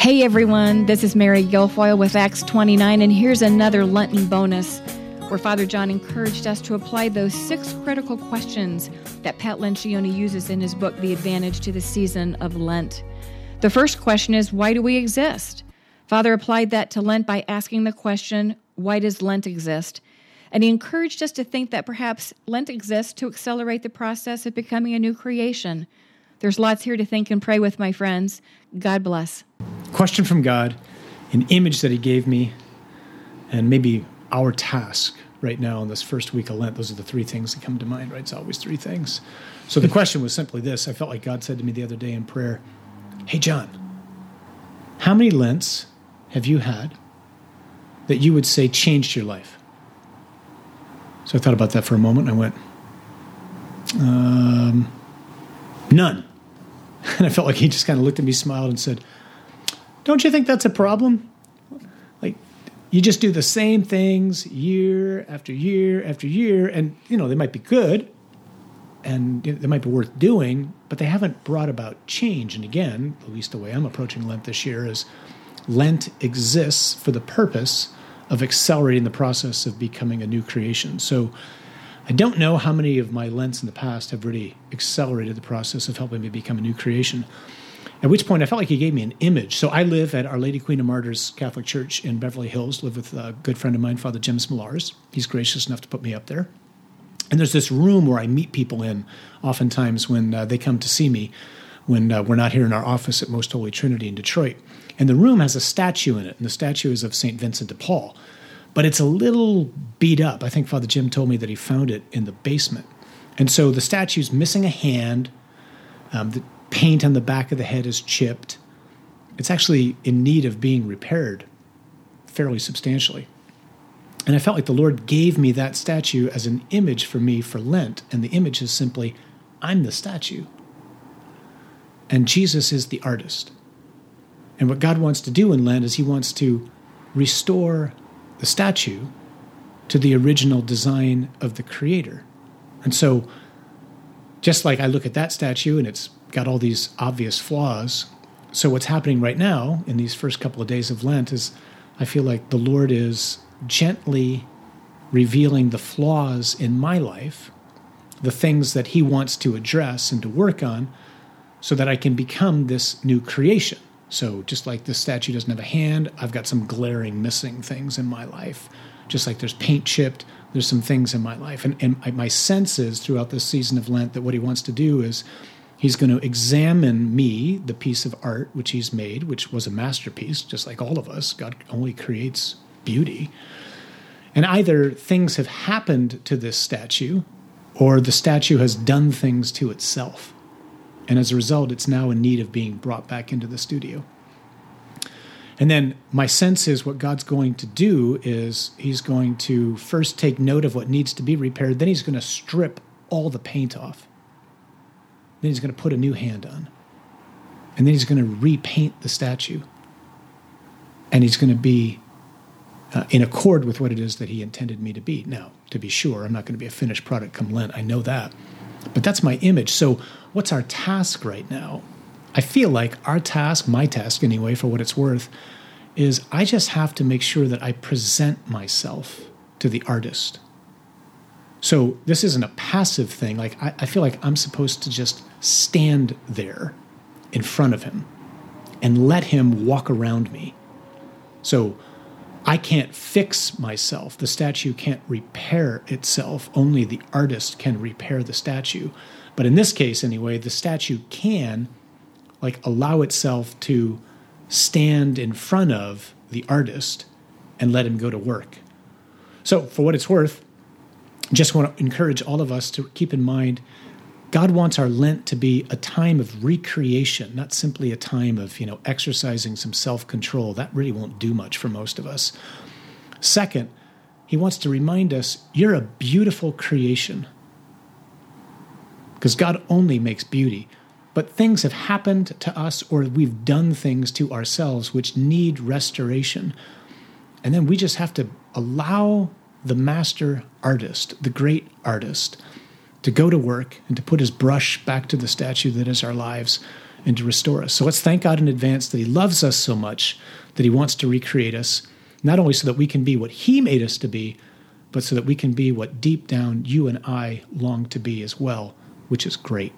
Hey everyone, this is Mary Guilfoyle with Acts 29, and here's another Lenten bonus where Father John encouraged us to apply those six critical questions that Pat Lencioni uses in his book, The Advantage to the Season of Lent. The first question is, Why do we exist? Father applied that to Lent by asking the question, Why does Lent exist? And he encouraged us to think that perhaps Lent exists to accelerate the process of becoming a new creation. There's lots here to think and pray with, my friends. God bless question from God, an image that He gave me, and maybe our task right now in this first week of Lent. Those are the three things that come to mind, right? It's always three things. So the question was simply this I felt like God said to me the other day in prayer, Hey, John, how many Lents have you had that you would say changed your life? So I thought about that for a moment and I went, um, None. And I felt like he just kind of looked at me, smiled, and said, don't you think that's a problem? Like, you just do the same things year after year after year, and you know they might be good, and they might be worth doing, but they haven't brought about change. And again, at least the way I'm approaching Lent this year is Lent exists for the purpose of accelerating the process of becoming a new creation. So I don't know how many of my Lents in the past have really accelerated the process of helping me become a new creation. At which point I felt like he gave me an image. So I live at Our Lady Queen of Martyrs Catholic Church in Beverly Hills, live with a good friend of mine, Father Jim Smolars. He's gracious enough to put me up there. And there's this room where I meet people in, oftentimes when uh, they come to see me, when uh, we're not here in our office at Most Holy Trinity in Detroit. And the room has a statue in it, and the statue is of St. Vincent de Paul. But it's a little beat up. I think Father Jim told me that he found it in the basement. And so the statue's missing a hand. Um, the paint on the back of the head is chipped. It's actually in need of being repaired fairly substantially. And I felt like the Lord gave me that statue as an image for me for Lent. And the image is simply, I'm the statue. And Jesus is the artist. And what God wants to do in Lent is He wants to restore the statue to the original design of the Creator. And so, just like I look at that statue and it's got all these obvious flaws. So, what's happening right now in these first couple of days of Lent is I feel like the Lord is gently revealing the flaws in my life, the things that He wants to address and to work on, so that I can become this new creation. So, just like this statue doesn't have a hand, I've got some glaring missing things in my life. Just like there's paint chipped, there's some things in my life. And, and my sense is throughout this season of Lent that what he wants to do is He's going to examine me, the piece of art which he's made, which was a masterpiece, just like all of us. God only creates beauty. And either things have happened to this statue, or the statue has done things to itself. And as a result, it's now in need of being brought back into the studio. And then my sense is what God's going to do is he's going to first take note of what needs to be repaired, then he's going to strip all the paint off. Then he's going to put a new hand on. And then he's going to repaint the statue. And he's going to be uh, in accord with what it is that he intended me to be. Now, to be sure, I'm not going to be a finished product come Lent. I know that. But that's my image. So, what's our task right now? I feel like our task, my task anyway, for what it's worth, is I just have to make sure that I present myself to the artist. So this isn't a passive thing. Like I, I, feel like I'm supposed to just stand there in front of him and let him walk around me. So I can't fix myself. The statue can't repair itself. Only the artist can repair the statue. But in this case, anyway, the statue can like allow itself to stand in front of the artist and let him go to work. So, for what it's worth, just want to encourage all of us to keep in mind God wants our Lent to be a time of recreation, not simply a time of, you know, exercising some self-control. That really won't do much for most of us. Second, he wants to remind us you're a beautiful creation. Because God only makes beauty. But things have happened to us or we've done things to ourselves which need restoration. And then we just have to allow the master artist, the great artist, to go to work and to put his brush back to the statue that is our lives and to restore us. So let's thank God in advance that He loves us so much that He wants to recreate us, not only so that we can be what He made us to be, but so that we can be what deep down you and I long to be as well, which is great.